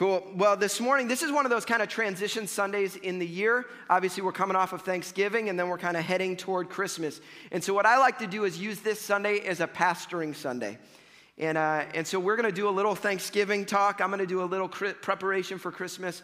Cool. Well, this morning, this is one of those kind of transition Sundays in the year. Obviously, we're coming off of Thanksgiving and then we're kind of heading toward Christmas. And so, what I like to do is use this Sunday as a pastoring Sunday. And, uh, and so, we're going to do a little Thanksgiving talk. I'm going to do a little preparation for Christmas.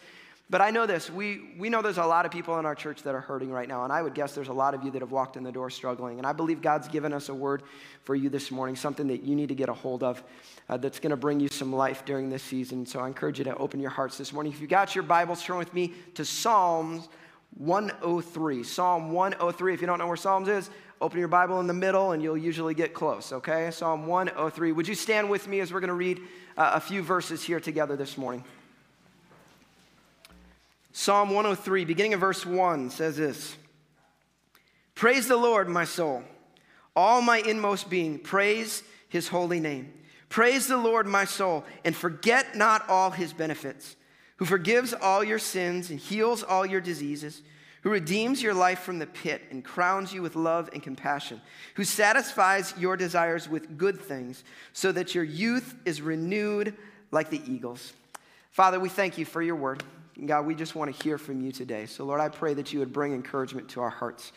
But I know this we, we know there's a lot of people in our church that are hurting right now. And I would guess there's a lot of you that have walked in the door struggling. And I believe God's given us a word for you this morning, something that you need to get a hold of uh, that's going to bring you some life during this season. So I encourage you to open your hearts this morning. If you got your Bibles, turn with me to Psalms 103. Psalm 103. If you don't know where Psalms is, open your Bible in the middle and you'll usually get close, okay? Psalm 103. Would you stand with me as we're going to read uh, a few verses here together this morning? Psalm 103, beginning of verse 1, says this Praise the Lord, my soul. All my inmost being, praise his holy name. Praise the Lord, my soul, and forget not all his benefits, who forgives all your sins and heals all your diseases, who redeems your life from the pit and crowns you with love and compassion, who satisfies your desires with good things, so that your youth is renewed like the eagles. Father, we thank you for your word. God, we just want to hear from you today. So, Lord, I pray that you would bring encouragement to our hearts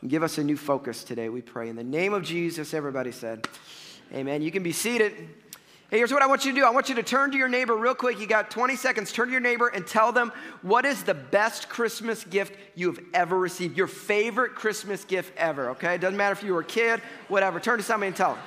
and give us a new focus today, we pray. In the name of Jesus, everybody said, Amen. You can be seated. Hey, here's what I want you to do. I want you to turn to your neighbor real quick. You got 20 seconds. Turn to your neighbor and tell them what is the best Christmas gift you've ever received. Your favorite Christmas gift ever, okay? It doesn't matter if you were a kid, whatever. Turn to somebody and tell them.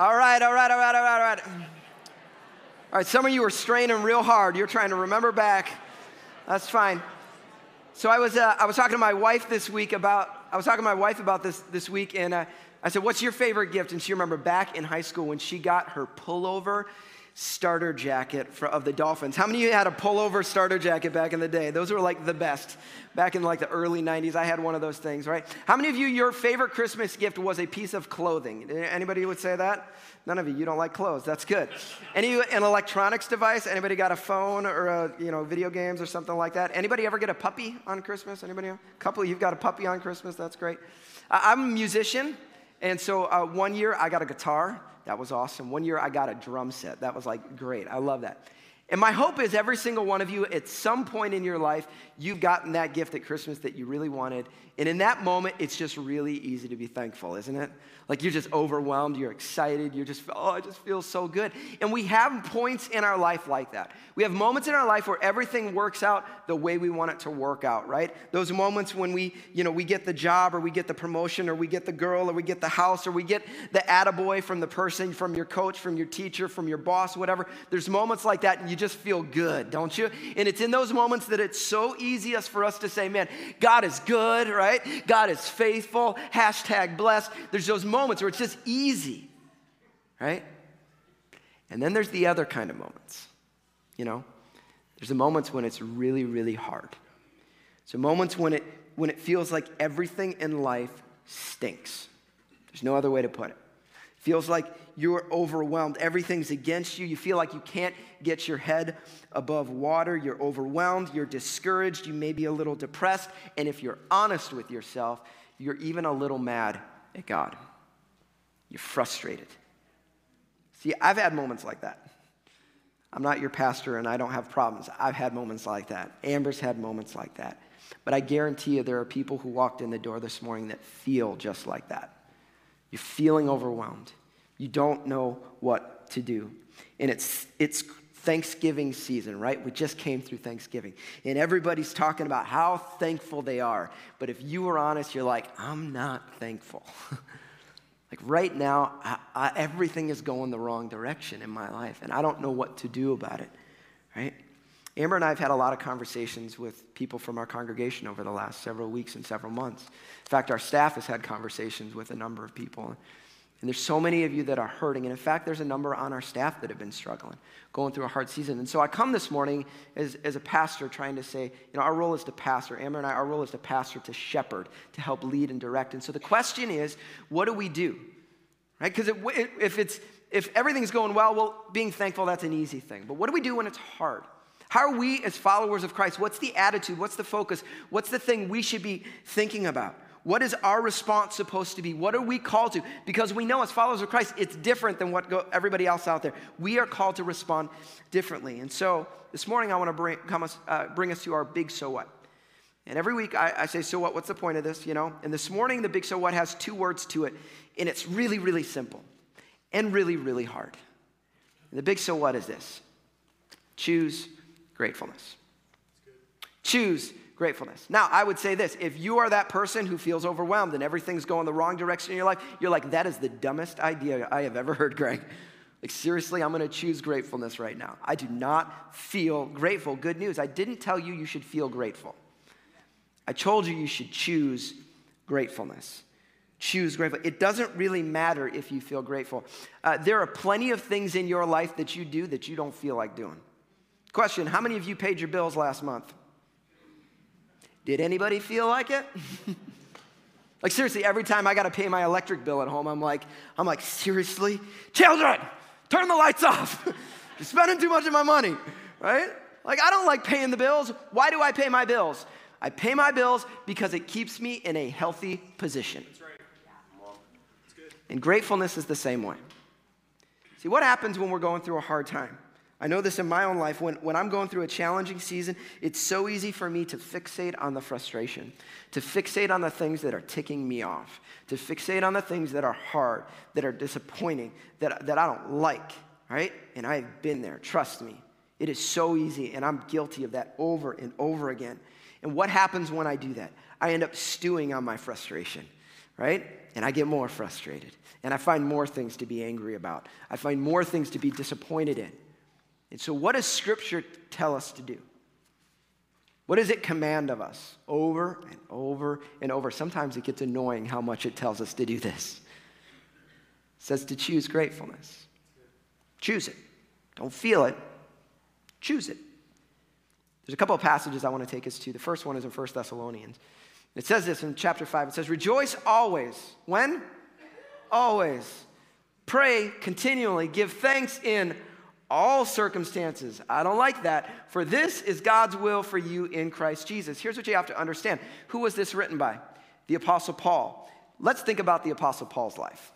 All right, all right, all right, all right, all right. All right, some of you are straining real hard. You're trying to remember back. That's fine. So I was, uh, I was talking to my wife this week about, I was talking to my wife about this this week, and uh, I said, what's your favorite gift? And she remembered back in high school when she got her pullover starter jacket of the Dolphins. How many of you had a pullover starter jacket back in the day? Those were like the best. Back in like the early 90s, I had one of those things, right? How many of you, your favorite Christmas gift was a piece of clothing? Anybody would say that? None of you. You don't like clothes. That's good. Any an electronics device? Anybody got a phone or a, you know video games or something like that? Anybody ever get a puppy on Christmas? Anybody? A couple you've got a puppy on Christmas. That's great. I'm a musician, and so uh, one year I got a guitar. That was awesome. One year I got a drum set. That was like great. I love that. And my hope is every single one of you, at some point in your life, you've gotten that gift at Christmas that you really wanted. And in that moment, it's just really easy to be thankful, isn't it? Like you're just overwhelmed, you're excited, you're just, oh, I just feel so good. And we have points in our life like that. We have moments in our life where everything works out the way we want it to work out, right? Those moments when we, you know, we get the job or we get the promotion or we get the girl or we get the house or we get the attaboy from the person, from your coach, from your teacher, from your boss, whatever. There's moments like that and you just feel good, don't you? And it's in those moments that it's so easiest for us to say, man, God is good, right? God is faithful, hashtag blessed. There's those moments where it's just easy, right? And then there's the other kind of moments, you know? There's the moments when it's really, really hard. So moments when it when it feels like everything in life stinks. There's no other way to put it feels like you're overwhelmed. Everything's against you. You feel like you can't get your head above water. You're overwhelmed. You're discouraged. You may be a little depressed. And if you're honest with yourself, you're even a little mad at God. You're frustrated. See, I've had moments like that. I'm not your pastor and I don't have problems. I've had moments like that. Amber's had moments like that. But I guarantee you there are people who walked in the door this morning that feel just like that. You're feeling overwhelmed. You don't know what to do. And it's, it's Thanksgiving season, right? We just came through Thanksgiving. And everybody's talking about how thankful they are. But if you were honest, you're like, I'm not thankful. Like right now, I, I, everything is going the wrong direction in my life, and I don't know what to do about it, right? Amber and I have had a lot of conversations with people from our congregation over the last several weeks and several months. In fact, our staff has had conversations with a number of people. And there's so many of you that are hurting. And in fact, there's a number on our staff that have been struggling, going through a hard season. And so I come this morning as, as a pastor trying to say, you know, our role is to pastor. Amber and I, our role is to pastor, to shepherd, to help lead and direct. And so the question is, what do we do? right? Because if it's if everything's going well, well, being thankful that's an easy thing. But what do we do when it's hard? How are we as followers of Christ? What's the attitude? What's the focus? What's the thing we should be thinking about? What is our response supposed to be? What are we called to? Because we know as followers of Christ, it's different than what go, everybody else out there. We are called to respond differently. And so this morning, I want to bring, come us, uh, bring us to our big so what. And every week I, I, say, so what? What's the point of this? You know? And this morning, the big so what has two words to it. And it's really, really simple and really, really hard. And the big so what is this choose gratefulness. Choose gratefulness. Now, I would say this if you are that person who feels overwhelmed and everything's going the wrong direction in your life, you're like, that is the dumbest idea I have ever heard, Greg. Like, seriously, I'm gonna choose gratefulness right now. I do not feel grateful. Good news, I didn't tell you you should feel grateful. I told you you should choose gratefulness. Choose grateful. It doesn't really matter if you feel grateful. Uh, there are plenty of things in your life that you do that you don't feel like doing. Question How many of you paid your bills last month? Did anybody feel like it? like seriously, every time I got to pay my electric bill at home, I'm like, I'm like, seriously, children, turn the lights off. You're spending too much of my money, right? Like I don't like paying the bills. Why do I pay my bills? I pay my bills because it keeps me in a healthy position. That's right. And gratefulness is the same way. See, what happens when we're going through a hard time? I know this in my own life. When, when I'm going through a challenging season, it's so easy for me to fixate on the frustration, to fixate on the things that are ticking me off, to fixate on the things that are hard, that are disappointing, that, that I don't like, right? And I've been there, trust me. It is so easy, and I'm guilty of that over and over again. And what happens when I do that? I end up stewing on my frustration, right? And I get more frustrated. And I find more things to be angry about. I find more things to be disappointed in. And so, what does Scripture tell us to do? What does it command of us over and over and over? Sometimes it gets annoying how much it tells us to do this. It says to choose gratefulness. Choose it. Don't feel it. Choose it. There's a couple of passages I want to take us to. The first one is in 1 Thessalonians. It says this in chapter 5. It says, Rejoice always. When? Always. Pray continually. Give thanks in all circumstances. I don't like that. For this is God's will for you in Christ Jesus. Here's what you have to understand Who was this written by? The Apostle Paul. Let's think about the Apostle Paul's life.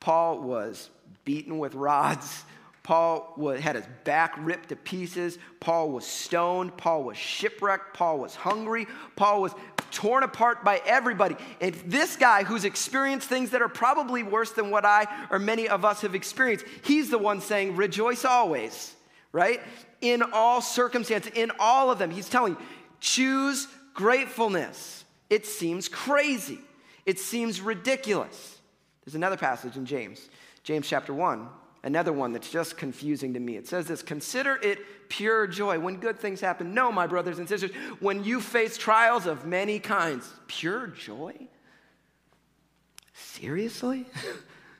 Paul was beaten with rods. Paul had his back ripped to pieces. Paul was stoned. Paul was shipwrecked. Paul was hungry. Paul was torn apart by everybody. And this guy who's experienced things that are probably worse than what I or many of us have experienced, he's the one saying, Rejoice always, right? In all circumstances, in all of them. He's telling, choose gratefulness. It seems crazy, it seems ridiculous. There's another passage in James, James chapter 1 another one that's just confusing to me. It says this Consider it pure joy when good things happen. No, my brothers and sisters, when you face trials of many kinds, pure joy? Seriously?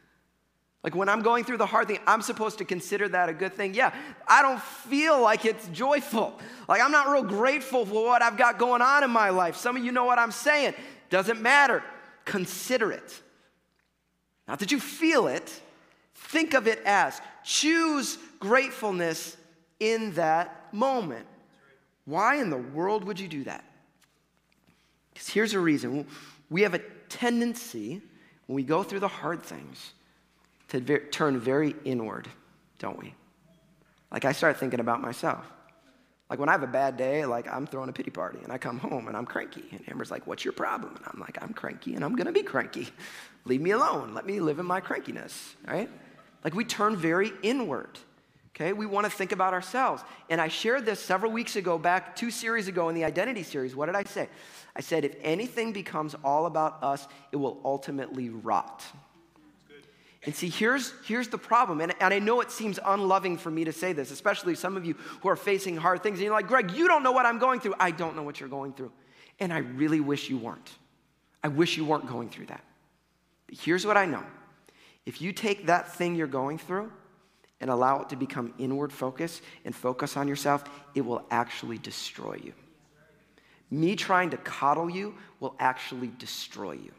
like when I'm going through the hard thing, I'm supposed to consider that a good thing. Yeah, I don't feel like it's joyful. Like I'm not real grateful for what I've got going on in my life. Some of you know what I'm saying. Doesn't matter. Consider it. Not that you feel it, Think of it as choose gratefulness in that moment. Why in the world would you do that? Because here's a reason. We have a tendency, when we go through the hard things, to ver- turn very inward, don't we? Like I start thinking about myself. Like when I have a bad day, like I'm throwing a pity party and I come home and I'm cranky. And Amber's like, What's your problem? And I'm like, I'm cranky and I'm gonna be cranky. Leave me alone. Let me live in my crankiness, right? Like we turn very inward. Okay, we want to think about ourselves. And I shared this several weeks ago, back two series ago in the identity series. What did I say? I said, if anything becomes all about us, it will ultimately rot. And see, here's, here's the problem. And, and I know it seems unloving for me to say this, especially some of you who are facing hard things. And you're like, Greg, you don't know what I'm going through. I don't know what you're going through. And I really wish you weren't. I wish you weren't going through that. But here's what I know if you take that thing you're going through and allow it to become inward focus and focus on yourself, it will actually destroy you. Me trying to coddle you will actually destroy you.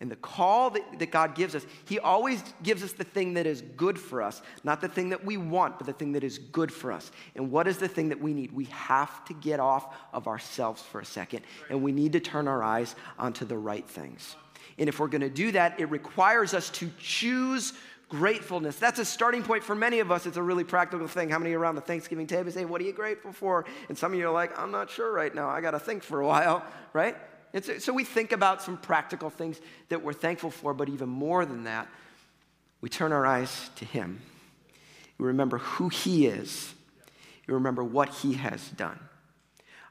And the call that, that God gives us, He always gives us the thing that is good for us, not the thing that we want, but the thing that is good for us. And what is the thing that we need? We have to get off of ourselves for a second, and we need to turn our eyes onto the right things. And if we're gonna do that, it requires us to choose gratefulness. That's a starting point for many of us. It's a really practical thing. How many around the Thanksgiving table say, What are you grateful for? And some of you are like, I'm not sure right now. I got to think for a while, right? It's, so we think about some practical things that we're thankful for, but even more than that, we turn our eyes to Him. We remember who He is, we remember what He has done.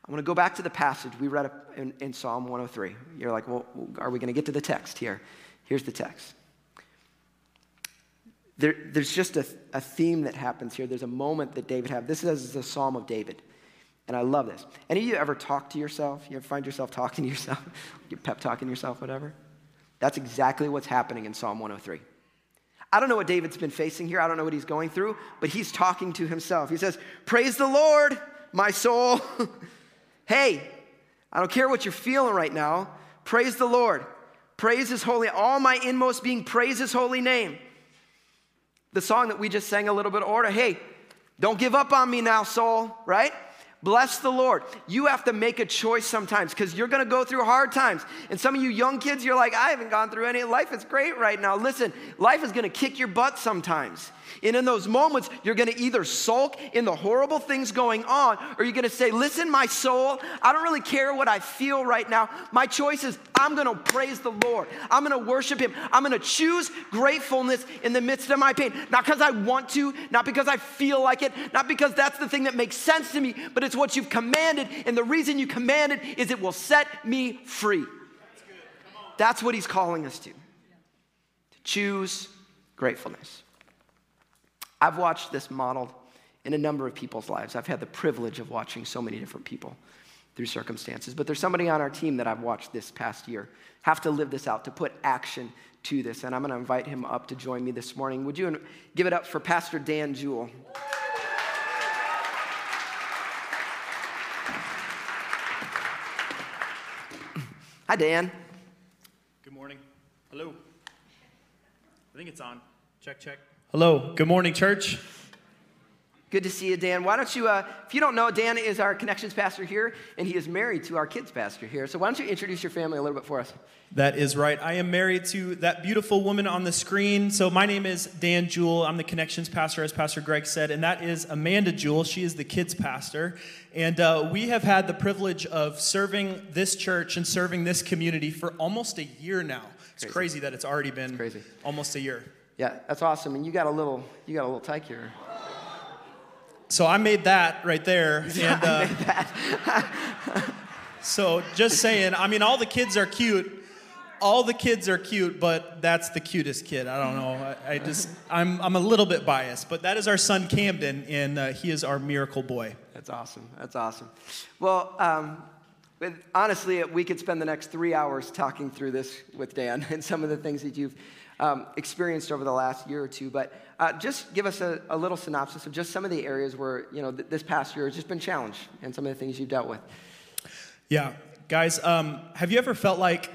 I'm going to go back to the passage we read in, in Psalm 103. You're like, well, are we going to get to the text here? Here's the text. There, there's just a, a theme that happens here. There's a moment that David had. This is the Psalm of David. And I love this. Any of you ever talk to yourself? You ever find yourself talking to yourself? you pep talking yourself, whatever? That's exactly what's happening in Psalm 103. I don't know what David's been facing here. I don't know what he's going through, but he's talking to himself. He says, Praise the Lord, my soul. hey, I don't care what you're feeling right now. Praise the Lord. Praise his holy, all my inmost being, praise his holy name. The song that we just sang a little bit of order. Hey, don't give up on me now, soul, right? Bless the Lord. You have to make a choice sometimes because you're going to go through hard times. And some of you young kids, you're like, I haven't gone through any. Life is great right now. Listen, life is going to kick your butt sometimes. And in those moments, you're going to either sulk in the horrible things going on or you're going to say, Listen, my soul, I don't really care what I feel right now. My choice is I'm going to praise the Lord. I'm going to worship Him. I'm going to choose gratefulness in the midst of my pain. Not because I want to, not because I feel like it, not because that's the thing that makes sense to me, but it's what you've commanded. And the reason you commanded is it will set me free. That's, that's what He's calling us to. To choose gratefulness. I've watched this modeled in a number of people's lives. I've had the privilege of watching so many different people through circumstances. But there's somebody on our team that I've watched this past year have to live this out, to put action to this. And I'm going to invite him up to join me this morning. Would you give it up for Pastor Dan Juul? Hi, Dan. Good morning. Hello. I think it's on. Check, check. Hello, good morning, church. Good to see you, Dan. Why don't you, uh, if you don't know, Dan is our connections pastor here, and he is married to our kids pastor here. So why don't you introduce your family a little bit for us? That is right. I am married to that beautiful woman on the screen. So my name is Dan Juul. I'm the connections pastor, as Pastor Greg said, and that is Amanda Juul. She is the kids pastor. And uh, we have had the privilege of serving this church and serving this community for almost a year now. It's crazy, crazy that it's already been it's almost a year. Yeah, that's awesome. And you got a little, you got a little tyke here. So I made that right there. And, uh, so just saying, I mean, all the kids are cute. All the kids are cute, but that's the cutest kid. I don't know. I, I just, I'm, I'm a little bit biased, but that is our son Camden, and uh, he is our miracle boy. That's awesome. That's awesome. Well, um, honestly, we could spend the next three hours talking through this with Dan and some of the things that you've um, experienced over the last year or two. But uh, just give us a, a, little synopsis of just some of the areas where, you know, th- this past year has just been challenged and some of the things you've dealt with. Yeah. Guys, um, have you ever felt like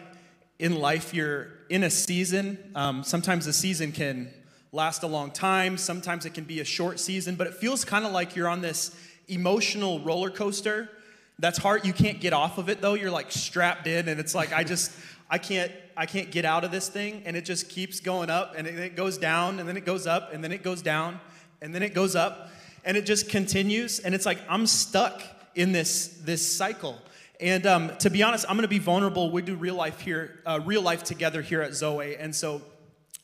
in life you're in a season? Um, sometimes the season can last a long time, sometimes it can be a short season, but it feels kind of like you're on this emotional roller coaster that's hard you can't get off of it though you're like strapped in and it's like i just I can't I can't get out of this thing and it just keeps going up and it goes down and then it goes up and then it goes down and then it goes up and it just continues and it's like I'm stuck in this this cycle. And um, to be honest, I'm going to be vulnerable. We do real life here, uh, real life together here at Zoe, and so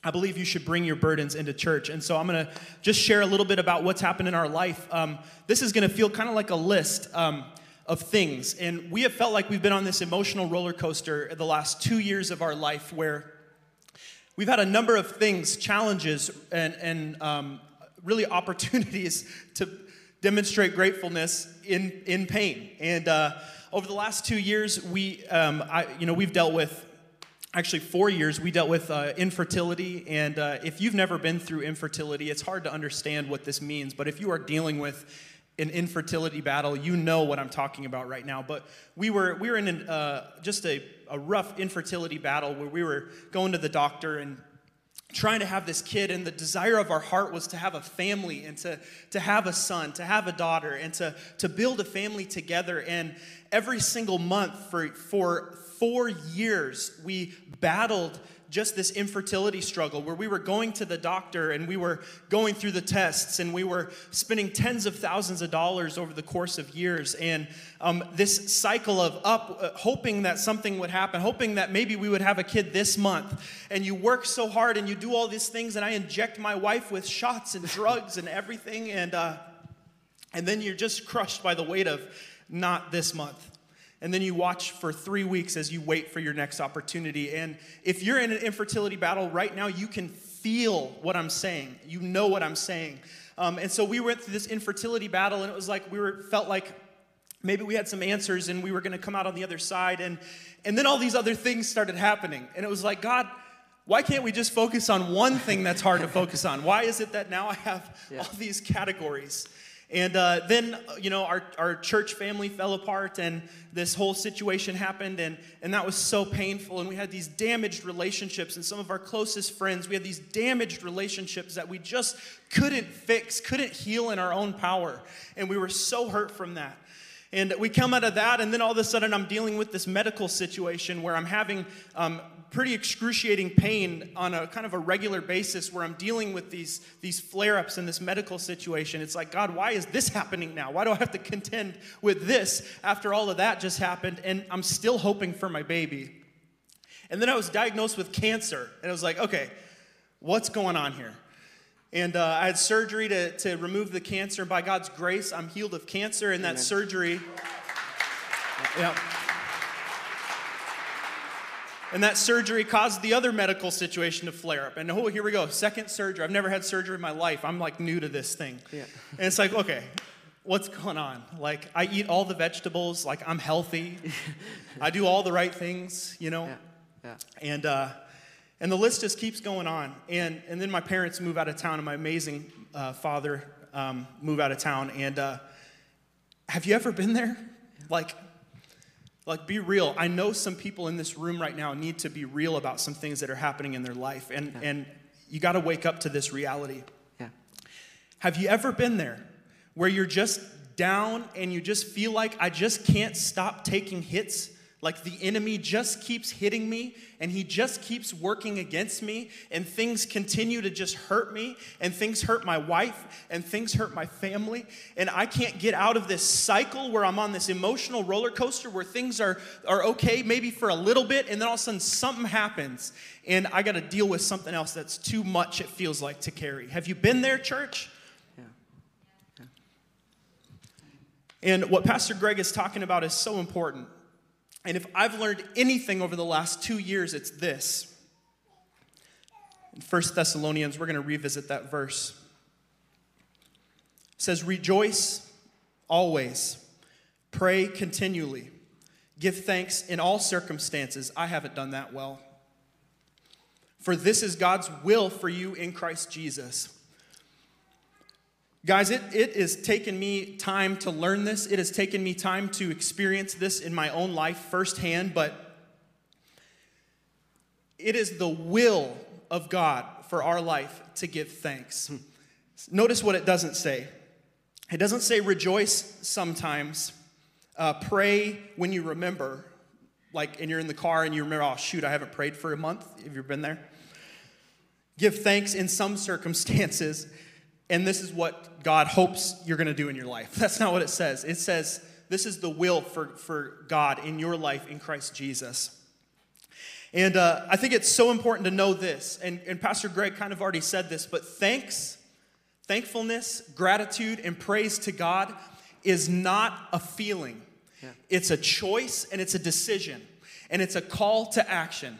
I believe you should bring your burdens into church. And so I'm going to just share a little bit about what's happened in our life. Um, this is going to feel kind of like a list. Um, of things. And we have felt like we've been on this emotional roller coaster the last two years of our life where we've had a number of things, challenges, and, and um, really opportunities to demonstrate gratefulness in, in pain. And uh, over the last two years, we, um, I, you know, we've dealt with actually four years we dealt with uh, infertility and uh, if you've never been through infertility it's hard to understand what this means but if you are dealing with an infertility battle, you know what I'm talking about right now. But we were we were in an, uh, just a, a rough infertility battle where we were going to the doctor and trying to have this kid. And the desire of our heart was to have a family and to, to have a son to have a daughter and to, to build a family together. And every single month for, for four years we battled just this infertility struggle where we were going to the doctor and we were going through the tests and we were spending tens of thousands of dollars over the course of years. And um, this cycle of up, uh, hoping that something would happen, hoping that maybe we would have a kid this month. And you work so hard and you do all these things, and I inject my wife with shots and drugs and everything. And, uh, and then you're just crushed by the weight of not this month and then you watch for three weeks as you wait for your next opportunity. And if you're in an infertility battle right now, you can feel what I'm saying. You know what I'm saying. Um, and so we went through this infertility battle, and it was like we were felt like maybe we had some answers and we were going to come out on the other side. And and then all these other things started happening, and it was like God. Why can't we just focus on one thing that's hard to focus on? Why is it that now I have yeah. all these categories? And uh, then, you know, our, our church family fell apart and this whole situation happened, and, and that was so painful. And we had these damaged relationships, and some of our closest friends, we had these damaged relationships that we just couldn't fix, couldn't heal in our own power. And we were so hurt from that. And we come out of that, and then all of a sudden, I'm dealing with this medical situation where I'm having um, pretty excruciating pain on a kind of a regular basis where I'm dealing with these, these flare ups in this medical situation. It's like, God, why is this happening now? Why do I have to contend with this after all of that just happened? And I'm still hoping for my baby. And then I was diagnosed with cancer, and I was like, okay, what's going on here? And uh, I had surgery to, to remove the cancer. By God's grace, I'm healed of cancer. And that surgery, yeah. And that surgery caused the other medical situation to flare up. And oh, here we go, second surgery. I've never had surgery in my life. I'm like new to this thing. Yeah. And it's like, okay, what's going on? Like, I eat all the vegetables, like, I'm healthy. I do all the right things, you know? Yeah. yeah. And, uh, and the list just keeps going on. And, and then my parents move out of town, and my amazing uh, father um, move out of town. And uh, have you ever been there? Like, like, be real. I know some people in this room right now need to be real about some things that are happening in their life. And, yeah. and you got to wake up to this reality. Yeah. Have you ever been there where you're just down and you just feel like I just can't stop taking hits like the enemy just keeps hitting me and he just keeps working against me, and things continue to just hurt me, and things hurt my wife, and things hurt my family. And I can't get out of this cycle where I'm on this emotional roller coaster where things are, are okay, maybe for a little bit, and then all of a sudden something happens, and I got to deal with something else that's too much, it feels like, to carry. Have you been there, church? And what Pastor Greg is talking about is so important and if I've learned anything over the last two years, it's this. In 1 Thessalonians, we're going to revisit that verse. It says, Rejoice always, pray continually, give thanks in all circumstances. I haven't done that well. For this is God's will for you in Christ Jesus. Guys, it, it has taken me time to learn this. It has taken me time to experience this in my own life firsthand, but it is the will of God for our life to give thanks. Notice what it doesn't say. It doesn't say rejoice sometimes, uh, pray when you remember, like, and you're in the car and you remember, oh, shoot, I haven't prayed for a month. Have you been there? Give thanks in some circumstances and this is what God hopes you're going to do in your life. That's not what it says. It says this is the will for, for God in your life in Christ Jesus. And uh, I think it's so important to know this. And, and Pastor Greg kind of already said this, but thanks, thankfulness, gratitude, and praise to God is not a feeling. Yeah. It's a choice and it's a decision and it's a call to action.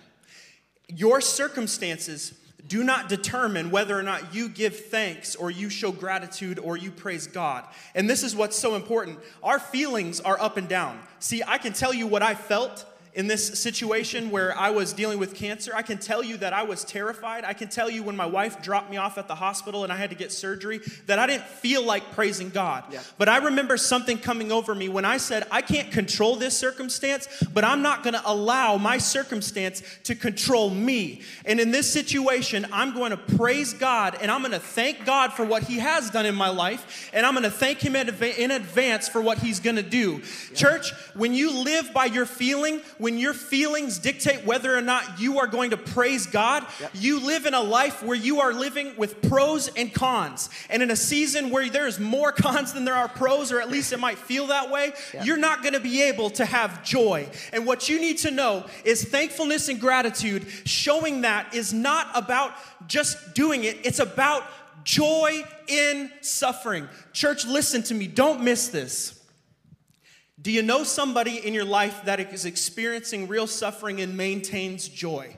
Your circumstances do not determine whether or not you give thanks or you show gratitude or you praise God. And this is what's so important. Our feelings are up and down. See, I can tell you what I felt in this situation where I was dealing with cancer, I can tell you that I was terrified. I can tell you when my wife dropped me off at the hospital and I had to get surgery that I didn't feel like praising God. Yeah. But I remember something coming over me when I said, I can't control this circumstance, but I'm not going to allow my circumstance to control me. And in this situation, I'm going to praise God and I'm going to thank God for what He has done in my life, and I'm going to thank Him in in advance for what He's going to do. Church, when you live by your feeling, when your feelings dictate whether or not you are going to praise God, Yep. you live in a life where you are living with pros and cons. And in a season where there's more cons than there are pros, or at least it might feel that way, Yep. you're not going to be able to have joy. And what you need to know is thankfulness and gratitude, showing that is not about just doing it, it's about joy in suffering. Church, listen to me, don't miss this. Do you know somebody in your life that is experiencing real suffering and maintains joy?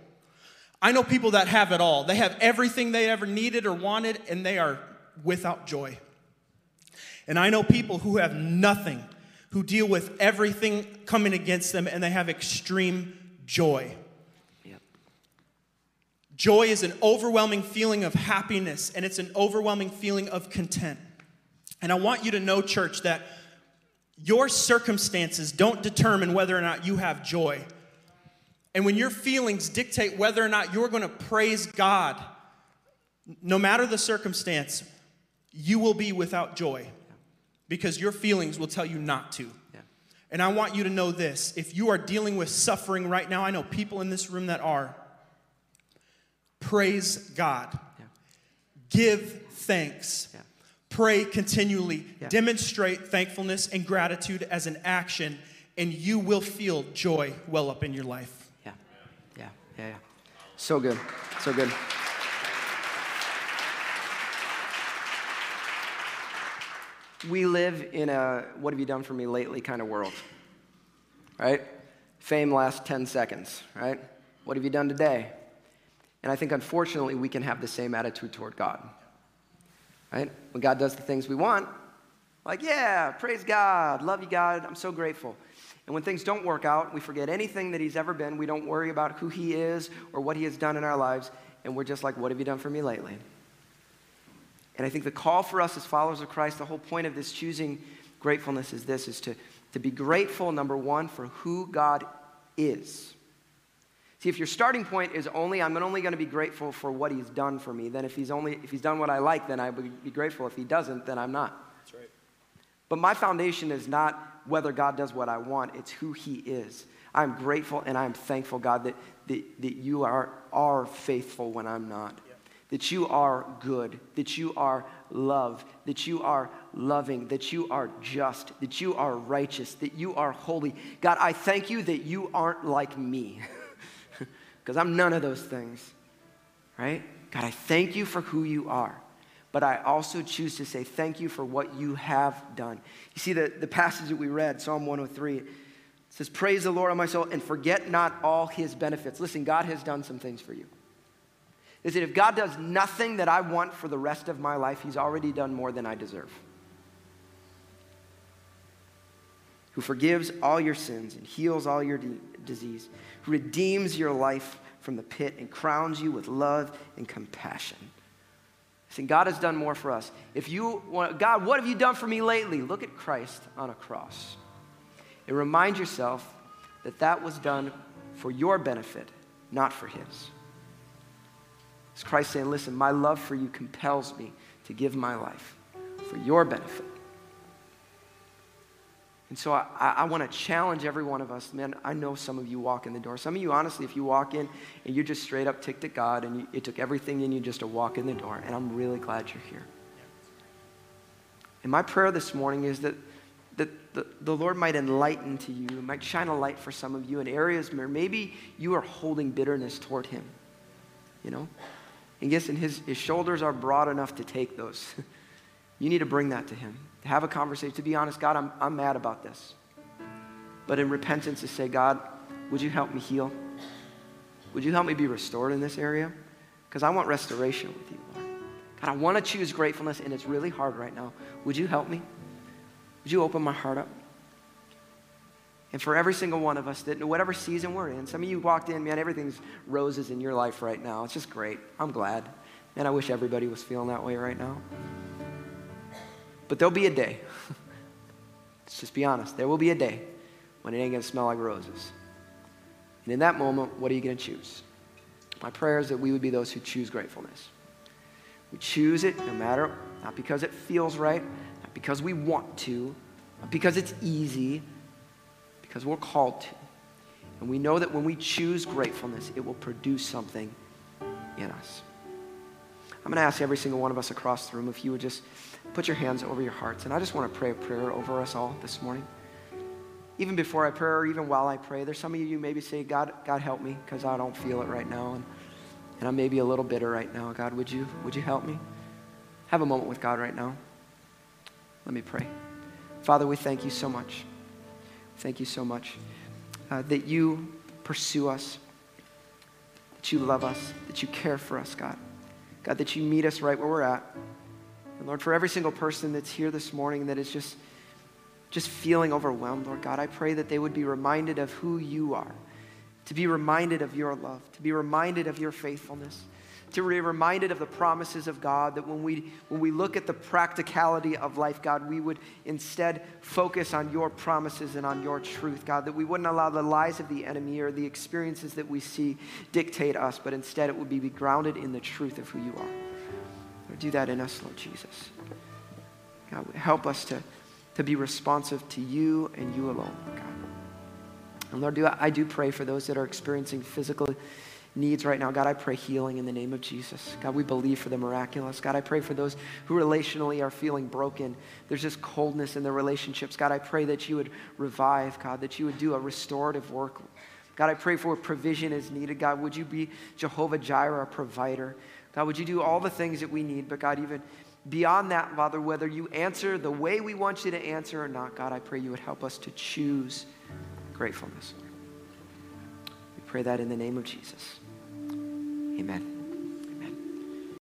I know people that have it all. They have everything they ever needed or wanted, and they are without joy. And I know people who have nothing, who deal with everything coming against them, and they have extreme joy. Yep. Joy is an overwhelming feeling of happiness, and it's an overwhelming feeling of content. And I want you to know, church, that your circumstances don't determine whether or not you have joy. And when your feelings dictate whether or not you're going to praise God, no matter the circumstance, you will be without joy because your feelings will tell you not to. Yeah. And I want you to know this if you are dealing with suffering right now, I know people in this room that are. Praise God. Yeah. Give thanks. Yeah. Pray continually. Yeah. Demonstrate thankfulness and gratitude as an action, and you will feel joy well up in your life. Yeah. Yeah. Yeah. Yeah. So good. So good. We live in a what have you done for me lately kind of world. Right? Fame lasts 10 seconds, right? What have you done today? And I think unfortunately we can have the same attitude toward God. Right? When God does the things we want, like, yeah, praise God, love you, God, I'm so grateful. And when things don't work out, we forget anything that He's ever been. We don't worry about who He is or what He has done in our lives. And we're just like, what have you done for me lately? And I think the call for us as followers of Christ, the whole point of this choosing gratefulness is this, is to, to be grateful, number one, for who God is. See, if your starting point is only, I'm only going to be grateful for what he's done for me, then if he's only, if he's done what I like, then I would be grateful. If he doesn't, then I'm not. That's right. But my foundation is not whether God does what I want, it's who He is. I'm grateful and I'm thankful, God, that, that, that you are, are faithful when I'm not. That you are good, that you are love, that you are loving, that you are just, that you are righteous, that you are holy. God, I thank you that you aren't like me, because I'm none of those things, right? God, I thank you for who you are but I also choose to say thank you for what you have done. You see, the, the passage that we read, Psalm 103, it says, Praise the Lord, O my soul, and forget not all his benefits. Listen, God has done some things for you. Is that if God does nothing that I want for the rest of my life, he's already done more than I deserve. Who forgives all your sins and heals all your de- disease, redeems your life from the pit and crowns you with love and compassion. Listen, God has done more for us. If you want, God, what have you done for me lately? Look at Christ on a cross. And remind yourself that that was done for your benefit, not for His. It's Christ saying, Listen, my love for you compels me to give my life for your benefit. And so I, I want to challenge every one of us. Man, I know some of you walk in the door. Some of you, honestly, if you walk in and you're just straight up ticked at God and you, it took everything in you just to walk in the door, and I'm really glad you're here. And my prayer this morning is that, that the, the Lord might enlighten to you, might shine a light for some of you in areas where maybe you are holding bitterness toward Him. You know? And yes, and his, his shoulders are broad enough to take those. you need to bring that to Him to have a conversation, to be honest, God, I'm, I'm mad about this. But in repentance, to say, God, would you help me heal? Would you help me be restored in this area? Because I want restoration with you, Lord. God, I want to choose gratefulness, and it's really hard right now. Would you help me? Would you open my heart up? And for every single one of us, that whatever season we're in, some of you walked in, man, everything's roses in your life right now. It's just great. I'm glad. And I wish everybody was feeling that way right now. But there'll be a day. Let's just be honest. There will be a day when it ain't going to smell like roses. And in that moment, what are you going to choose? My prayer is that we would be those who choose gratefulness. We choose it no matter, not because it feels right, not because we want to, not because it's easy, because we're called to. And we know that when we choose gratefulness, it will produce something in us. I'm going to ask every single one of us across the room if you would just put your hands over your hearts. And I just want to pray a prayer over us all this morning even before I pray or even while I pray, there's some of you maybe say, God, God help me because I don't feel it right now. And, and I'm maybe a little bitter right now. God, would you, would you help me? Have a moment with God right now. Let me pray. Father, we thank you so much. Thank you so much uh, that you pursue us, that you love us, that you care for us, God. God, that you meet us right where we're at. And Lord, for every single person that's here this morning that is just just feeling overwhelmed, Lord God, I pray that they would be reminded of who you are, to be reminded of your love, to be reminded of your faithfulness, to be reminded of the promises of God, that when we, when we look at the practicality of life, God, we would instead focus on your promises and on your truth, God, that we wouldn't allow the lies of the enemy or the experiences that we see dictate us, but instead it would be grounded in the truth of who you are. Do that in us, Lord Jesus. God, help us to to be responsive to you and you alone, God. And Lord, do I do pray for those that are experiencing physical needs right now. God, I pray healing in the name of Jesus. God, we believe for the miraculous. God, I pray for those who relationally are feeling broken. There's just coldness in their relationships. God, I pray that you would revive, God, that you would do a restorative work. God, I pray for provision is needed. God, would you be Jehovah Jireh, provider? God, would you do all the things that we need? But God, even beyond that, Father, whether you answer the way we want you to answer or not, God, I pray you would help us to choose gratefulness. We pray that in the name of Jesus. Amen.